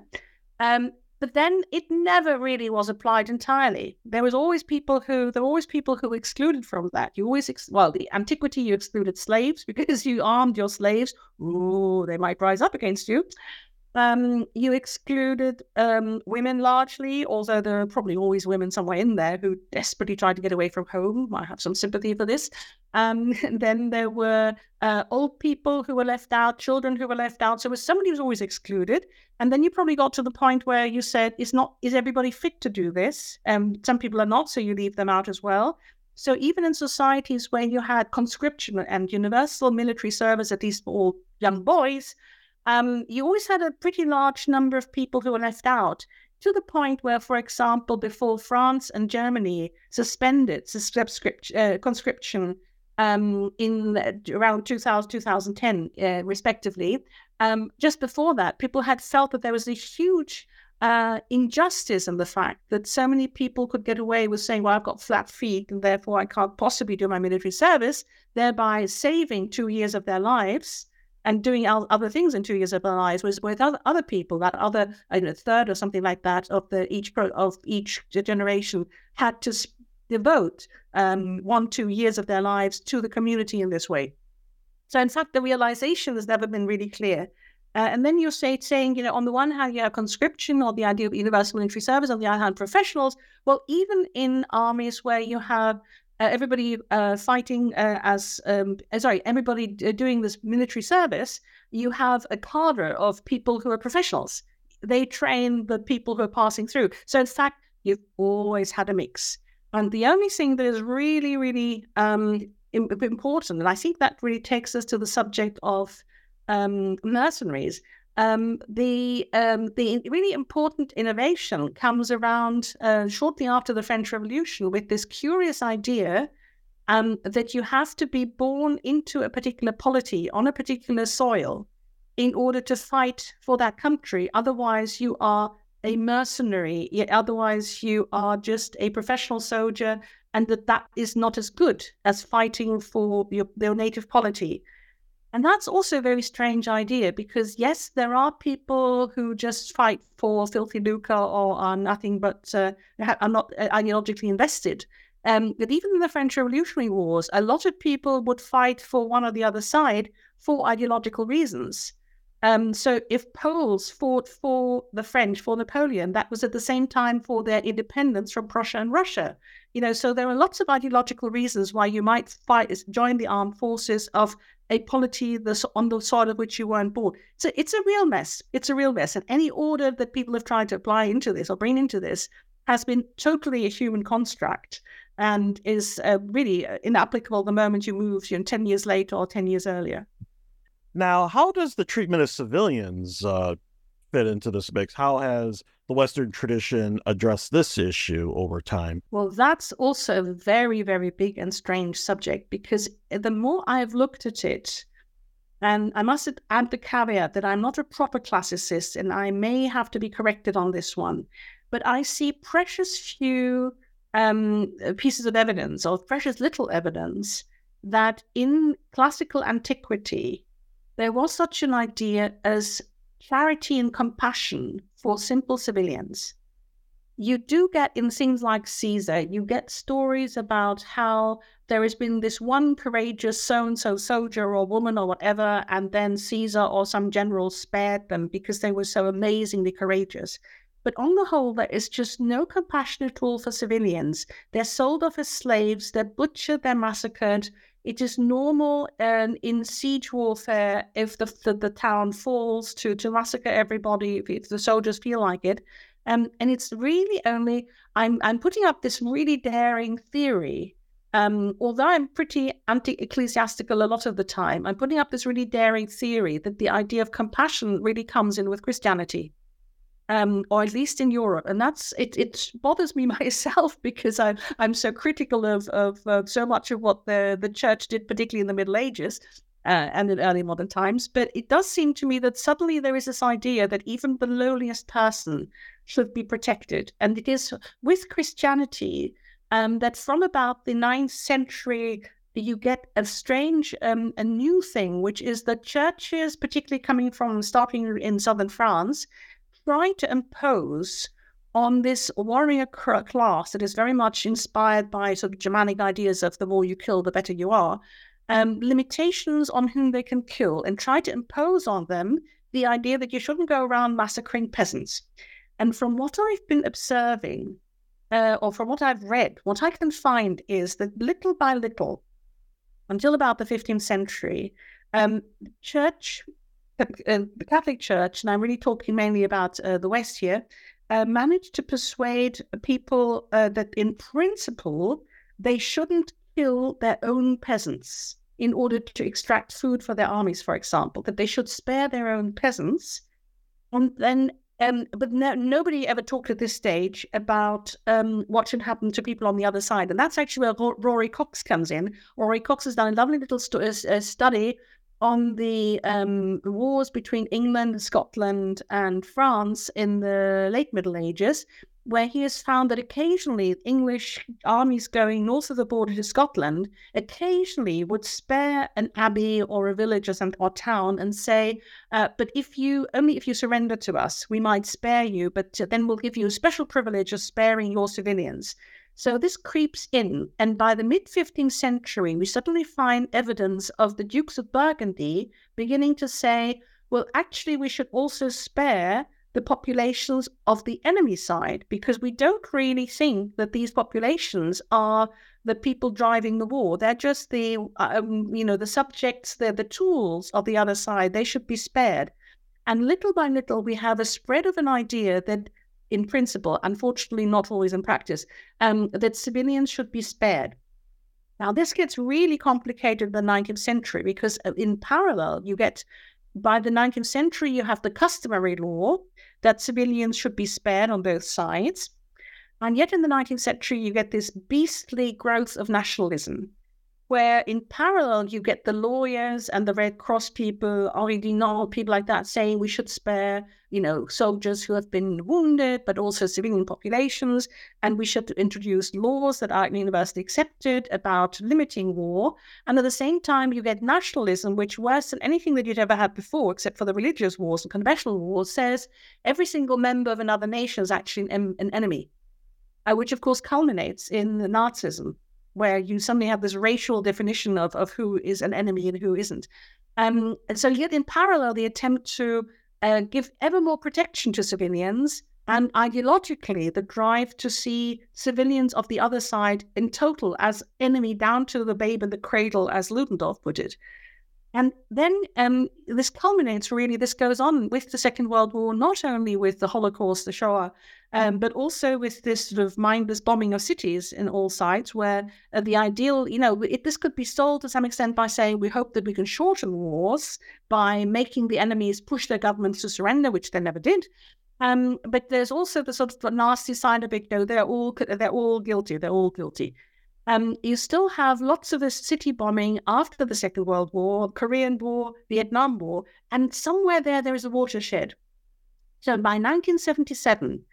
Um, but then it never really was applied entirely. There was always people who there were always people who were excluded from that. You always ex- well, the antiquity you excluded slaves because you armed your slaves. Ooh, they might rise up against you. Um, you excluded um, women largely, although there are probably always women somewhere in there who desperately tried to get away from home. I have some sympathy for this. Um, then there were uh, old people who were left out, children who were left out. So it was somebody who was always excluded. And then you probably got to the point where you said, "Is not is everybody fit to do this?" And um, some people are not, so you leave them out as well. So even in societies where you had conscription and universal military service, at least for all young boys, um, you always had a pretty large number of people who were left out to the point where, for example, before France and Germany suspended uh, conscription um, in around 2000, 2010, uh, respectively, um, just before that, people had felt that there was a huge uh, injustice in the fact that so many people could get away with saying, well, I've got flat feet and therefore I can't possibly do my military service, thereby saving two years of their lives and doing other things in two years of their lives was with other, other people that other I don't know third or something like that of the each of each generation had to devote um, one two years of their lives to the community in this way. So in fact, the realization has never been really clear. Uh, and then you say saying, you know, on the one hand, you have conscription or the idea of universal military service, on the other hand, professionals. Well, even in armies where you have uh, everybody uh, fighting uh, as um, uh, sorry, everybody doing this military service, you have a cadre of people who are professionals. They train the people who are passing through. So in fact, you've always had a mix. And the only thing that is really, really um, important, and I think that really takes us to the subject of um, mercenaries, um, the um, the really important innovation comes around uh, shortly after the French Revolution with this curious idea um, that you have to be born into a particular polity on a particular soil in order to fight for that country. Otherwise, you are a mercenary. Otherwise, you are just a professional soldier, and that that is not as good as fighting for your, your native polity. And that's also a very strange idea because, yes, there are people who just fight for filthy lucre or are nothing but uh, are not uh, ideologically invested. Um, but even in the French Revolutionary Wars, a lot of people would fight for one or the other side for ideological reasons. Um, so if Poles fought for the French, for Napoleon, that was at the same time for their independence from Prussia and Russia. You know, so there are lots of ideological reasons why you might fight, join the armed forces of a polity on the side of which you weren't born. So it's a real mess. It's a real mess. And any order that people have tried to apply into this or bring into this has been totally a human construct and is uh, really uh, inapplicable the moment you move you know, 10 years later or 10 years earlier. Now, how does the treatment of civilians uh, fit into this mix? How has the Western tradition addressed this issue over time? Well, that's also a very, very big and strange subject because the more I've looked at it, and I must add the caveat that I'm not a proper classicist and I may have to be corrected on this one, but I see precious few um, pieces of evidence or precious little evidence that in classical antiquity, there was such an idea as charity and compassion for simple civilians. You do get in things like Caesar, you get stories about how there has been this one courageous so and so soldier or woman or whatever, and then Caesar or some general spared them because they were so amazingly courageous. But on the whole, there is just no compassion at all for civilians. They're sold off as slaves, they're butchered, they're massacred. It is normal and in siege warfare if the, the, the, town falls to, to massacre everybody if, if the soldiers feel like it. Um, and it's really only, I'm, I'm putting up this really daring theory. Um, although I'm pretty anti ecclesiastical a lot of the time, I'm putting up this really daring theory that the idea of compassion really comes in with Christianity um, or at least in Europe. And that's it. It bothers me myself because I'm I'm so critical of of uh, so much of what the the church did, particularly in the Middle Ages. Uh, and in early modern times, but it does seem to me that suddenly there is this idea that even the lowliest person should be protected. And it is with Christianity um, that from about the ninth century you get a strange, um, a new thing, which is that churches, particularly coming from starting in southern France, trying to impose on this warrior class that is very much inspired by sort of Germanic ideas of the more you kill, the better you are, um, limitations on whom they can kill, and try to impose on them the idea that you shouldn't go around massacring peasants. And from what I've been observing, uh, or from what I've read, what I can find is that little by little, until about the 15th century, um, church, the Catholic Church, and I'm really talking mainly about uh, the West here, uh, managed to persuade people uh, that in principle they shouldn't kill their own peasants in order to extract food for their armies, for example, that they should spare their own peasants. And then, um, but no, nobody ever talked at this stage about um, what should happen to people on the other side. And that's actually where Rory Cox comes in. Rory Cox has done a lovely little stu- uh, study on the um, wars between England, Scotland, and France in the late Middle Ages, where he has found that occasionally English armies going north of the border to Scotland occasionally would spare an abbey or a village or, some, or town and say, uh, "But if you only if you surrender to us, we might spare you, but then we'll give you a special privilege of sparing your civilians." So this creeps in, and by the mid 15th century, we suddenly find evidence of the Dukes of Burgundy beginning to say, well, actually, we should also spare the populations of the enemy side because we don't really think that these populations are the people driving the war. They're just the, um, you know, the subjects, they're the tools of the other side. They should be spared. And little by little, we have a spread of an idea that in principle, unfortunately not always in practice, um, that civilians should be spared. Now, this gets really complicated in the 19th century because uh, in parallel, you get by the 19th century, you have the customary law that civilians should be spared on both sides. And yet in the 19th century, you get this beastly growth of nationalism where in parallel you get the lawyers and the Red Cross people, Henri Dunant, people like that, saying we should spare, you know, soldiers who have been wounded, but also civilian populations, and we should introduce laws that are universally accepted about limiting war. And at the same time, you get nationalism, which worse than anything that you'd ever had before, except for the religious wars and conventional wars, says every single member of another nation is actually an, an enemy, uh, which of course culminates in Nazism where you suddenly have this racial definition of, of who is an enemy and who isn't. Um, and so yet in parallel, the attempt to uh, give ever more protection to civilians and ideologically the drive to see civilians of the other side in total as enemy down to the babe in the cradle, as Ludendorff put it. And then um, this culminates really, this goes on with the Second World War, not only with the Holocaust, the Shoah, um, but also with this sort of mindless bombing of cities in all sides, where uh, the ideal, you know, it, this could be sold to some extent by saying we hope that we can shorten wars by making the enemies push their governments to surrender, which they never did. Um, but there's also the sort of nasty side of it. Know, they're all they're all guilty. They're all guilty. Um, you still have lots of this city bombing after the Second World War, Korean War, Vietnam War, and somewhere there there is a watershed. So by 1977,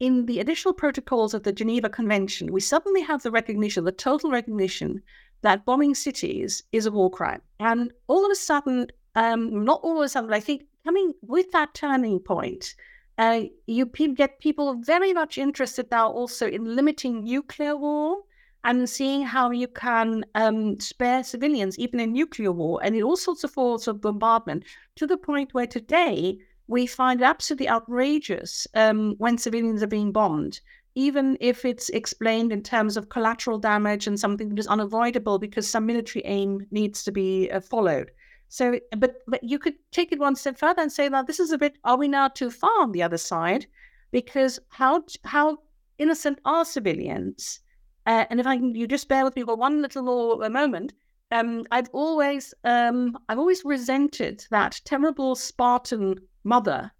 in the additional protocols of the Geneva Convention, we suddenly have the recognition, the total recognition, that bombing cities is a war crime. And all of a sudden, um, not all of a sudden, I think coming with that turning point, uh, you get people very much interested now also in limiting nuclear war and seeing how you can um, spare civilians, even in nuclear war, and in all sorts of forms of bombardment, to the point where today we find it absolutely outrageous um, when civilians are being bombed, even if it's explained in terms of collateral damage and something that is unavoidable because some military aim needs to be uh, followed. So, but but you could take it one step further and say, now this is a bit. Are we now too far on the other side? Because how how innocent are civilians? Uh, and if I can, you just bear with me for one little more moment. Um, I've always, um, I've always resented that terrible Spartan mother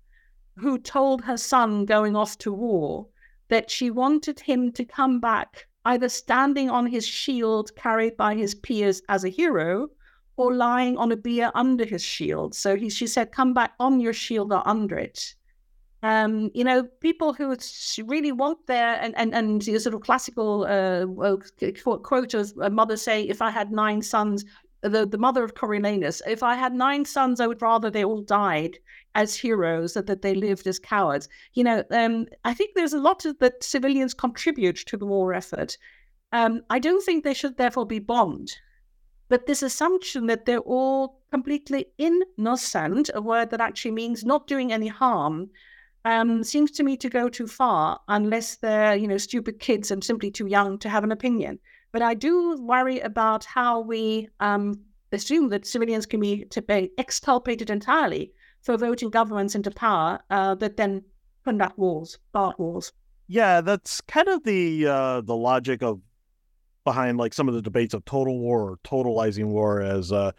who told her son going off to war that she wanted him to come back either standing on his shield carried by his peers as a hero or lying on a bier under his shield. So he, she said, come back on your shield or under it. Um, you know, people who really want their and and and the sort of classical uh, quote of a mother say, "If I had nine sons." The, the mother of Coriolanus, if I had nine sons, I would rather they all died as heroes than that they lived as cowards. You know, um, I think there's a lot of, that civilians contribute to the war effort. Um, I don't think they should therefore be bombed. But this assumption that they're all completely innocent, a word that actually means not doing any harm, um, seems to me to go too far unless they're, you know, stupid kids and simply too young to have an opinion. But I do worry about how we um, assume that civilians can be exculpated entirely for voting governments into power uh, that then conduct wars, start wars. Yeah, that's kind of the uh, the logic of behind like some of the debates of total war or totalizing war, as uh,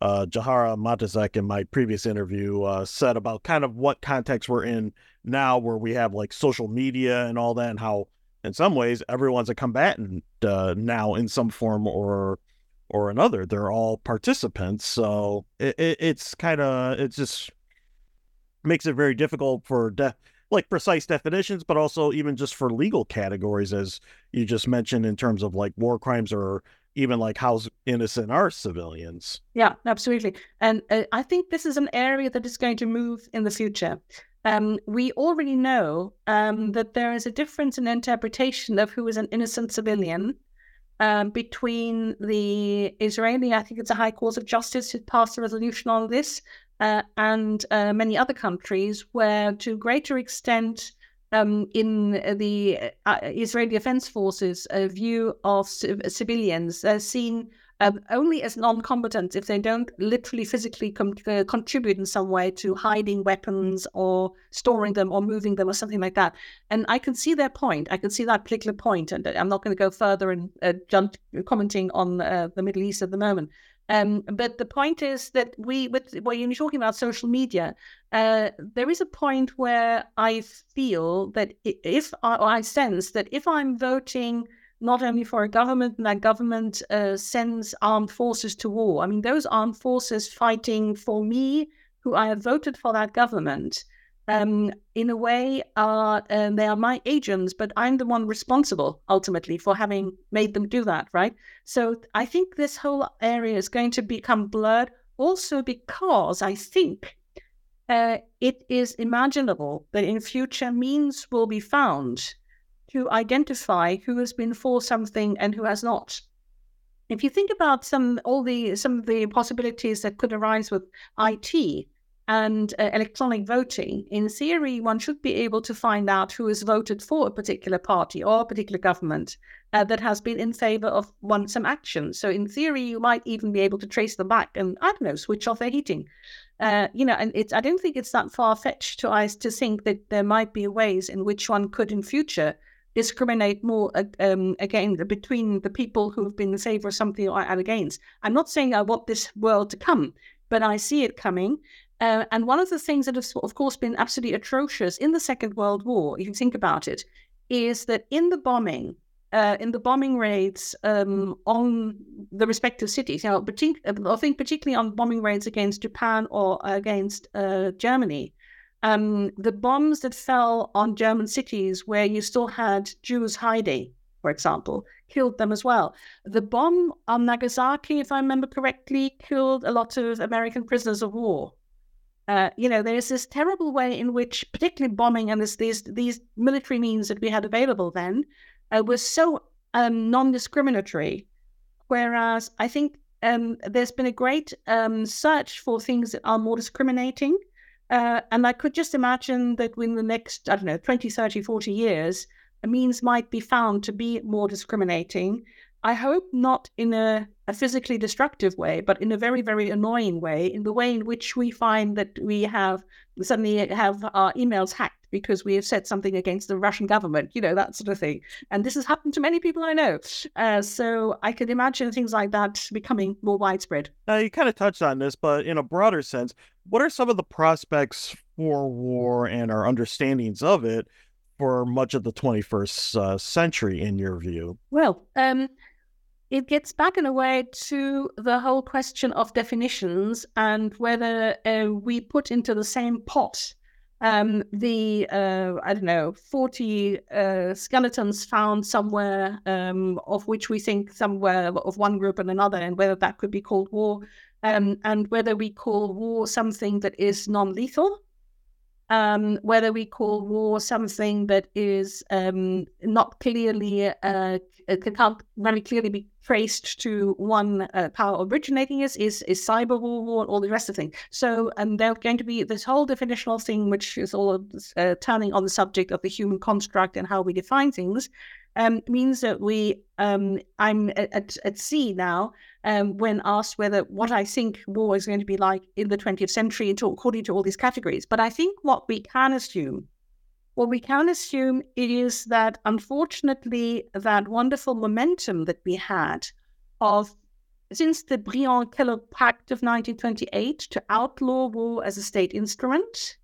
uh, Jahara Matisek in my previous interview uh, said about kind of what context we're in now, where we have like social media and all that, and how in some ways everyone's a combatant uh, now in some form or or another. They're all participants, so it, it, it's kind of it's just makes it very difficult for de- like precise definitions, but also even just for legal categories, as you just mentioned, in terms of like war crimes or even like how innocent are civilians. Yeah, absolutely. And uh, I think this is an area that is going to move in the future. Um, we already know um, that there is a difference in interpretation of who is an innocent civilian um, between the Israeli, I think it's a High Court of Justice who passed a resolution on this, uh, and uh, many other countries where, to greater extent, um, in the uh, Israeli Defense Forces, a view of c- civilians are seen um, only as non-combatant if they don't literally physically com- uh, contribute in some way to hiding weapons or storing them or moving them or something like that. And I can see their point. I can see that particular point, and I'm not going to go further in uh, commenting on uh, the Middle East at the moment. Um, but the point is that we, with when you're talking about social media, uh, there is a point where I feel that if I, I sense that if I'm voting not only for a government, and that government uh, sends armed forces to war. I mean, those armed forces fighting for me, who I have voted for that government, um, in a way, are uh, they are my agents, but I'm the one responsible ultimately for having made them do that, right? So I think this whole area is going to become blurred, also because I think uh, it is imaginable that in future means will be found to identify who has been for something and who has not. If you think about some all the some of the possibilities that could arise with IT, and uh, electronic voting, in theory, one should be able to find out who has voted for a particular party or a particular government uh, that has been in favor of one some action. So, in theory, you might even be able to trace them back and I don't know, switch off their heating. Uh, you know, and it's I don't think it's that far fetched to us to think that there might be ways in which one could, in future, discriminate more um, again between the people who have been in favor of something or against. I'm not saying I want this world to come, but I see it coming. Uh, and one of the things that has, of course, been absolutely atrocious in the Second World War, if you think about it, is that in the bombing, uh, in the bombing raids um, on the respective cities, you know, I think particularly on bombing raids against Japan or against uh, Germany, um, the bombs that fell on German cities where you still had Jews hiding, for example, killed them as well. The bomb on Nagasaki, if I remember correctly, killed a lot of American prisoners of war. Uh, you know, there's this terrible way in which, particularly bombing and this, these these military means that we had available then, uh, was so um, non-discriminatory. Whereas I think um, there's been a great um, search for things that are more discriminating. Uh, and I could just imagine that in the next, I don't know, 20, 30, 40 years, a means might be found to be more discriminating. I hope not in a, a, physically destructive way, but in a very, very annoying way, in the way in which we find that we have suddenly have our emails hacked because we have said something against the Russian government, you know, that sort of thing. And this has happened to many people I know. Uh, so I could imagine things like that becoming more widespread. Uh, you kind of touched on this, but in a broader sense, what are some of the prospects for war and our understandings of it for much of the 21st uh, century, in your view? Well, um, it gets back in a way to the whole question of definitions and whether uh, we put into the same pot um, the uh, I don't know forty uh, skeletons found somewhere um, of which we think somewhere of one group and another, and whether that could be called war, um, and whether we call war something that is non-lethal um, whether we call war something that is um, not clearly, uh, can't very clearly be traced to one uh, power originating is, is, cyber war and all the rest of things. So um, there's going to be this whole definitional thing, which is all uh, turning on the subject of the human construct and how we define things um, means that we um, I'm at, at sea now um, when asked whether what I think war is going to be like in the 20th century according to all these categories. But I think what we can assume, what we can assume is that unfortunately that wonderful momentum that we had of since the Briand-Kellogg Pact of 1928 to outlaw war as a state instrument,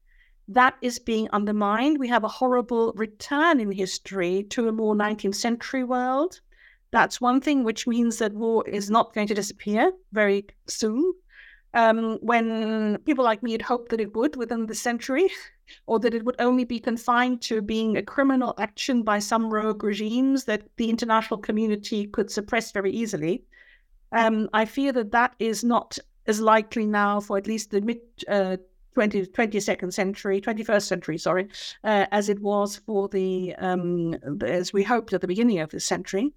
that is being undermined. We have a horrible return in history to a more 19th century world. That's one thing, which means that war is not going to disappear very soon. Um, when people like me had hoped that it would within the century, or that it would only be confined to being a criminal action by some rogue regimes that the international community could suppress very easily. Um, I fear that that is not as likely now for at least the mid uh, 20, 22nd century, 21st century, sorry, uh, as it was for the, um, as we hoped at the beginning of this century.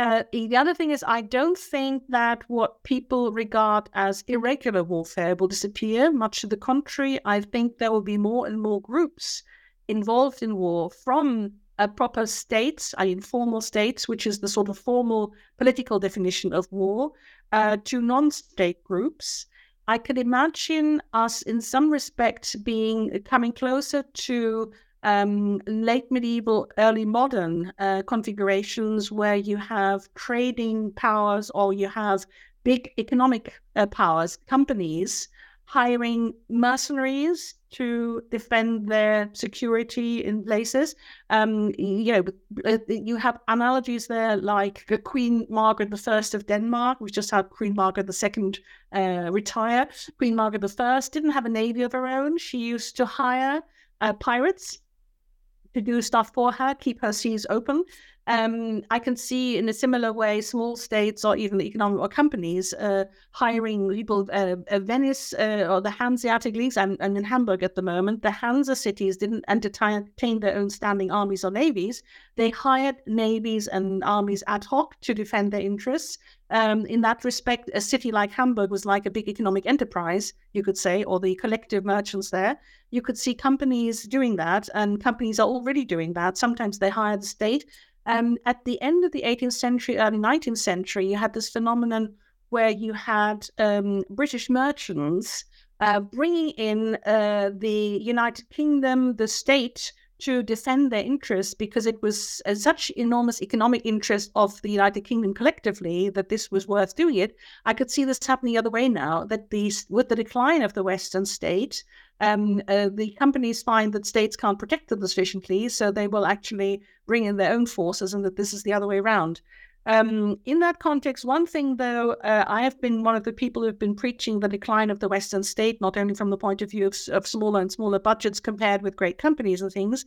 Uh, the other thing is, I don't think that what people regard as irregular warfare will disappear. Much to the contrary, I think there will be more and more groups involved in war from proper states, mean, formal states, which is the sort of formal political definition of war, uh, to non state groups. I can imagine us in some respects being coming closer to um, late medieval, early modern uh, configurations where you have trading powers or you have big economic uh, powers, companies hiring mercenaries to defend their security in places. Um, you know, uh, you have analogies there like Queen Margaret I of Denmark. We just had Queen Margaret II uh, retire. Queen Margaret I didn't have a navy of her own. She used to hire uh, pirates to do stuff for her, keep her seas open. Um, I can see in a similar way small states or even the economic or companies uh, hiring people. Uh, uh, Venice uh, or the Hanseatic leagues, and, and in Hamburg at the moment, the Hansa cities didn't entertain their own standing armies or navies. They hired navies and armies ad hoc to defend their interests. Um, in that respect, a city like Hamburg was like a big economic enterprise, you could say, or the collective merchants there. You could see companies doing that, and companies are already doing that. Sometimes they hire the state um, at the end of the 18th century, early 19th century, you had this phenomenon where you had um, British merchants uh, bringing in uh, the United Kingdom, the state, to defend their interests because it was such enormous economic interest of the United Kingdom collectively that this was worth doing it. I could see this happening the other way now that these, with the decline of the Western state, um, uh, the companies find that states can't protect them sufficiently, so they will actually bring in their own forces, and that this is the other way around. Um, in that context, one thing though, uh, I have been one of the people who've been preaching the decline of the Western state, not only from the point of view of, of smaller and smaller budgets compared with great companies and things,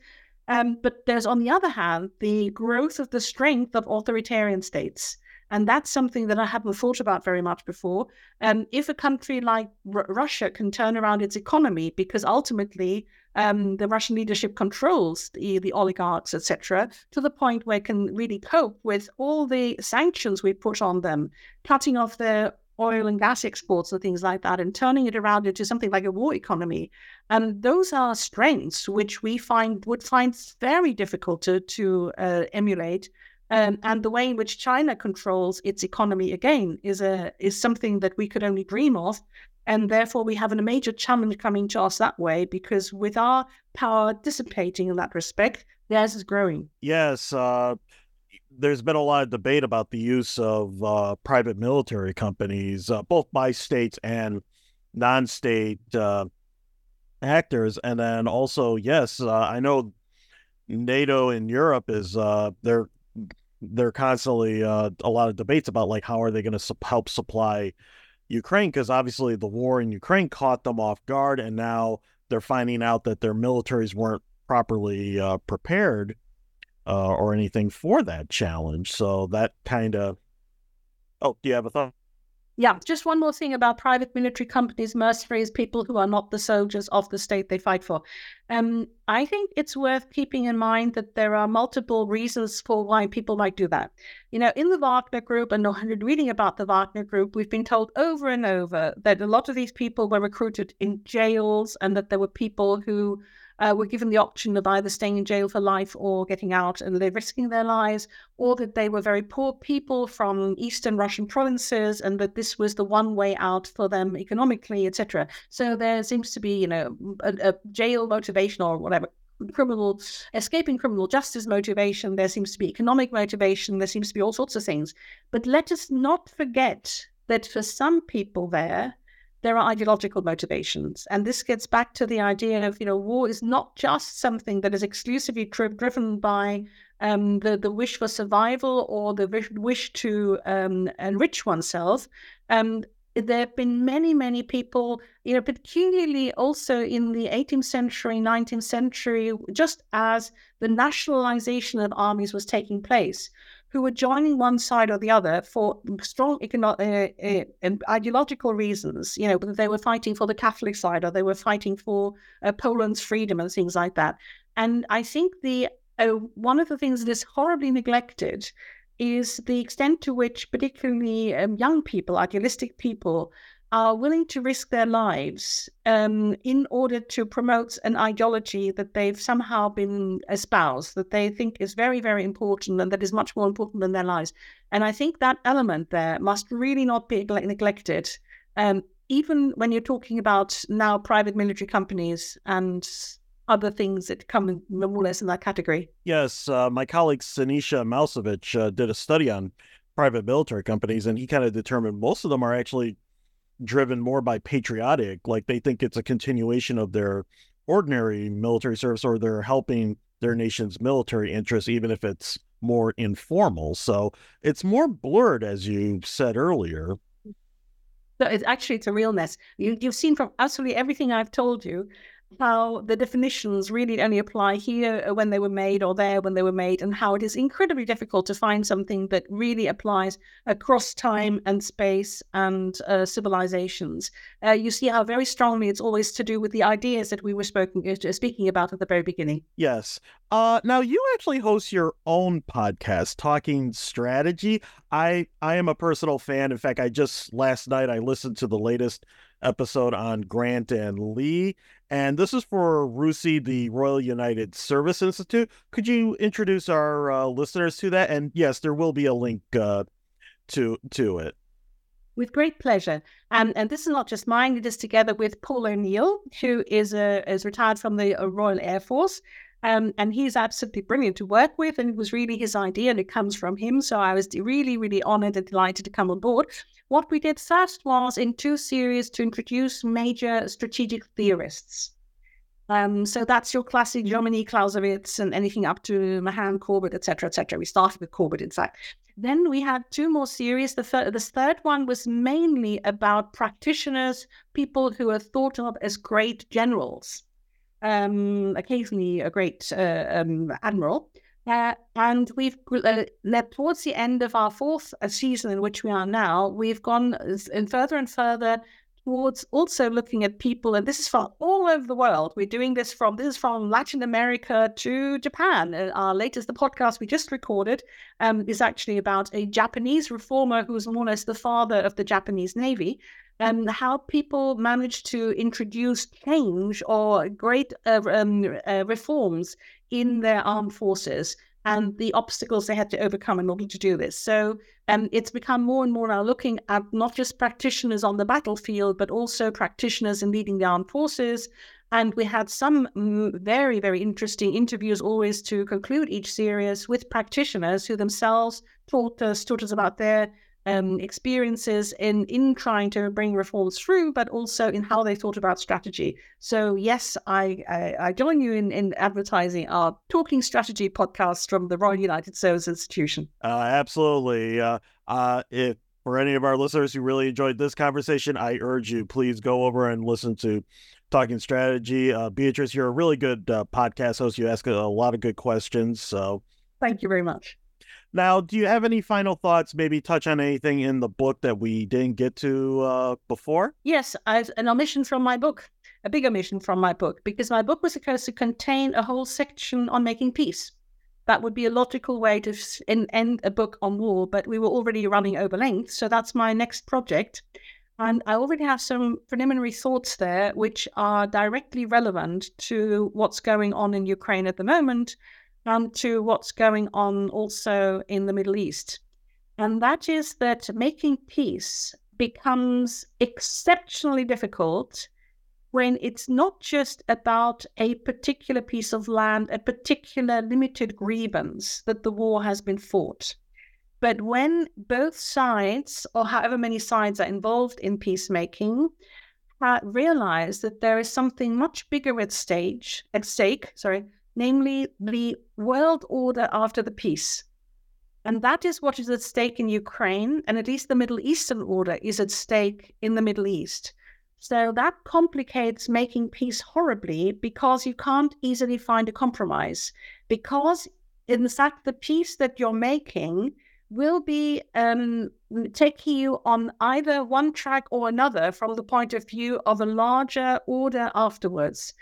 um, but there's on the other hand the growth of the strength of authoritarian states. And that's something that I hadn't thought about very much before. Um, if a country like R- Russia can turn around its economy, because ultimately um, the Russian leadership controls the, the oligarchs, etc., to the point where it can really cope with all the sanctions we put on them, cutting off their oil and gas exports and things like that, and turning it around into something like a war economy. And those are strengths which we find would find very difficult to, to uh, emulate um, and the way in which China controls its economy again is a is something that we could only dream of, and therefore we have a major challenge coming to us that way because with our power dissipating in that respect, theirs is growing. Yes, uh, there's been a lot of debate about the use of uh, private military companies, uh, both by states and non-state uh, actors, and then also yes, uh, I know NATO in Europe is uh, they're they're constantly uh, a lot of debates about like how are they going to help supply Ukraine because obviously the war in Ukraine caught them off guard and now they're finding out that their militaries weren't properly uh, prepared uh, or anything for that challenge. So that kind of oh, do you have a thought? Yeah, just one more thing about private military companies, mercenaries, people who are not the soldiers of the state they fight for. Um, I think it's worth keeping in mind that there are multiple reasons for why people might do that. You know, in the Wagner Group, and reading about the Wagner Group, we've been told over and over that a lot of these people were recruited in jails and that there were people who uh, were given the option of either staying in jail for life or getting out and they're risking their lives, or that they were very poor people from eastern Russian provinces and that this was the one way out for them economically, etc. So there seems to be, you know, a, a jail motivation or whatever criminal escaping criminal justice motivation there seems to be economic motivation there seems to be all sorts of things but let us not forget that for some people there there are ideological motivations. And this gets back to the idea of, you know, war is not just something that is exclusively tri- driven by um, the, the wish for survival or the wish, wish to um, enrich oneself. Um, there have been many, many people, you know, particularly also in the 18th century, 19th century, just as the nationalization of armies was taking place, who were joining one side or the other for strong economic uh, uh, and ideological reasons. You know, whether they were fighting for the Catholic side or they were fighting for uh, Poland's freedom and things like that. And I think the uh, one of the things that is horribly neglected is the extent to which, particularly um, young people, idealistic people, are willing to risk their lives um, in order to promote an ideology that they've somehow been espoused, that they think is very, very important and that is much more important than their lives. And I think that element there must really not be neglected. Um, even when you're talking about now private military companies and other things that come more or less in that category. Yes, uh, my colleague Sinisa Malesevic uh, did a study on private military companies, and he kind of determined most of them are actually driven more by patriotic, like they think it's a continuation of their ordinary military service or they're helping their nation's military interests, even if it's more informal. So it's more blurred, as you said earlier. So it's actually it's a realness. You, you've seen from absolutely everything I've told you how the definitions really only apply here uh, when they were made or there when they were made, and how it is incredibly difficult to find something that really applies across time and space and uh, civilizations. Uh, you see how very strongly it's always to do with the ideas that we were spoken, uh, speaking about at the very beginning. Yes. Uh, now you actually host your own podcast, Talking Strategy. I I am a personal fan. In fact, I just last night I listened to the latest episode on Grant and Lee. And this is for RUSI, the Royal United Service Institute. Could you introduce our uh, listeners to that? And yes, there will be a link uh, to to it. With great pleasure. Um, and this is not just mine, it is together with Paul O'Neill, who is, uh, is retired from the uh, Royal Air Force. Um, and he's absolutely brilliant to work with, and it was really his idea, and it comes from him. So I was really, really honored and delighted to come on board. What we did first was in two series to introduce major strategic theorists. Um, so that's your classic Jomini Clausewitz and anything up to Mahan Corbett, etc., etc. We started with Corbett, in fact. Then we had two more series. The, third, the third one was mainly about practitioners, people who are thought of as great generals um, occasionally a great uh, um, admiral. Uh, and we've uh, led towards the end of our fourth uh, season, in which we are now, we've gone in further and further towards also looking at people, and this is from all over the world. We're doing this from this is from Latin America to Japan. Uh, our latest, the podcast we just recorded, um, is actually about a Japanese reformer who was more or less the father of the Japanese Navy, and how people manage to introduce change or great uh, um, uh, reforms in their armed forces and the obstacles they had to overcome in order to do this. So um, it's become more and more now looking at not just practitioners on the battlefield, but also practitioners in leading the armed forces. And we had some mm, very, very interesting interviews always to conclude each series with practitioners who themselves taught us, taught us about their um, experiences in in trying to bring reforms through, but also in how they thought about strategy. So yes, I I, I join you in in advertising our Talking Strategy podcast from the Royal United Service Institution. Uh, absolutely. Uh, uh, if for any of our listeners who really enjoyed this conversation, I urge you please go over and listen to Talking Strategy. Uh, Beatrice, you're a really good uh, podcast host. You ask a lot of good questions. So thank you very much. Now, do you have any final thoughts? Maybe touch on anything in the book that we didn't get to uh, before? Yes, as an omission from my book, a big omission from my book, because my book was supposed to contain a whole section on making peace. That would be a logical way to end a book on war, but we were already running over length. So that's my next project. And I already have some preliminary thoughts there, which are directly relevant to what's going on in Ukraine at the moment and to what's going on also in the Middle East. And that is that making peace becomes exceptionally difficult when it's not just about a particular piece of land, a particular limited grievance that the war has been fought. But when both sides, or however many sides are involved in peacemaking, uh, realize that there is something much bigger at stage at stake, sorry, namely the world order after the peace. And that is what is at stake in Ukraine, and at least the Middle Eastern order is at stake in the Middle East. So that complicates making peace horribly because you can't easily find a compromise. Because, in fact, the peace that you're making will be um, taking you on either one track or another from the point of view of a larger order afterwards.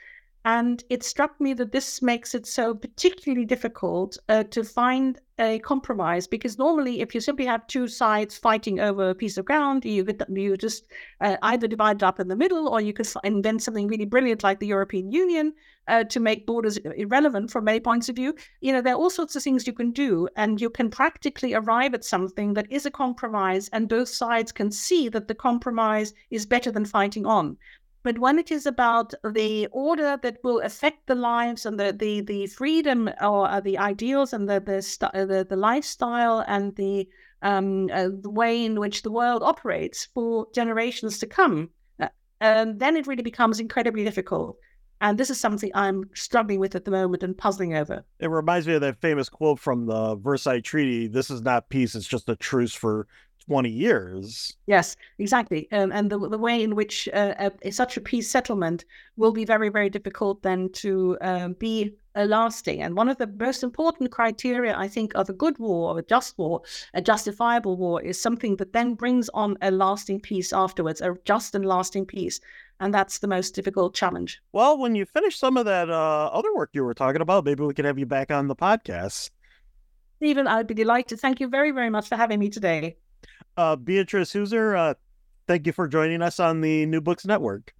And it struck me that this makes it so particularly difficult uh, to find a compromise because normally, if you simply have two sides fighting over a piece of ground, you could you just uh, either divide it up in the middle, or you could invent something really brilliant like the European Union uh, to make borders irrelevant from many points of view. You know, there are all sorts of things you can do, and you can practically arrive at something that is a compromise, and both sides can see that the compromise is better than fighting on. But when it is about the order that will affect the lives and the, the, the freedom or uh, the ideals and the the, uh, the, the lifestyle and the, um, uh, the way in which the world operates for generations to come, uh, then it really becomes incredibly difficult. And this is something I'm struggling with at the moment and puzzling over. It reminds me of that famous quote from the Versailles Treaty this is not peace, it's just a truce for 20 years. Yes, exactly. Um, and the, the way in which uh, a, such a peace settlement will be very, very difficult then to uh, be uh, lasting. And one of the most important criteria, I think, of a good war, of a just war, a justifiable war, is something that then brings on a lasting peace afterwards, a just and lasting peace. And that's the most difficult challenge. Well, when you finish some of that uh, other work you were talking about, maybe we can have you back on the podcast. Stephen, I'd be delighted. Thank you very, very much for having me today. Uh, Beatrice Heuser, uh, thank you for joining us on the New Books Network.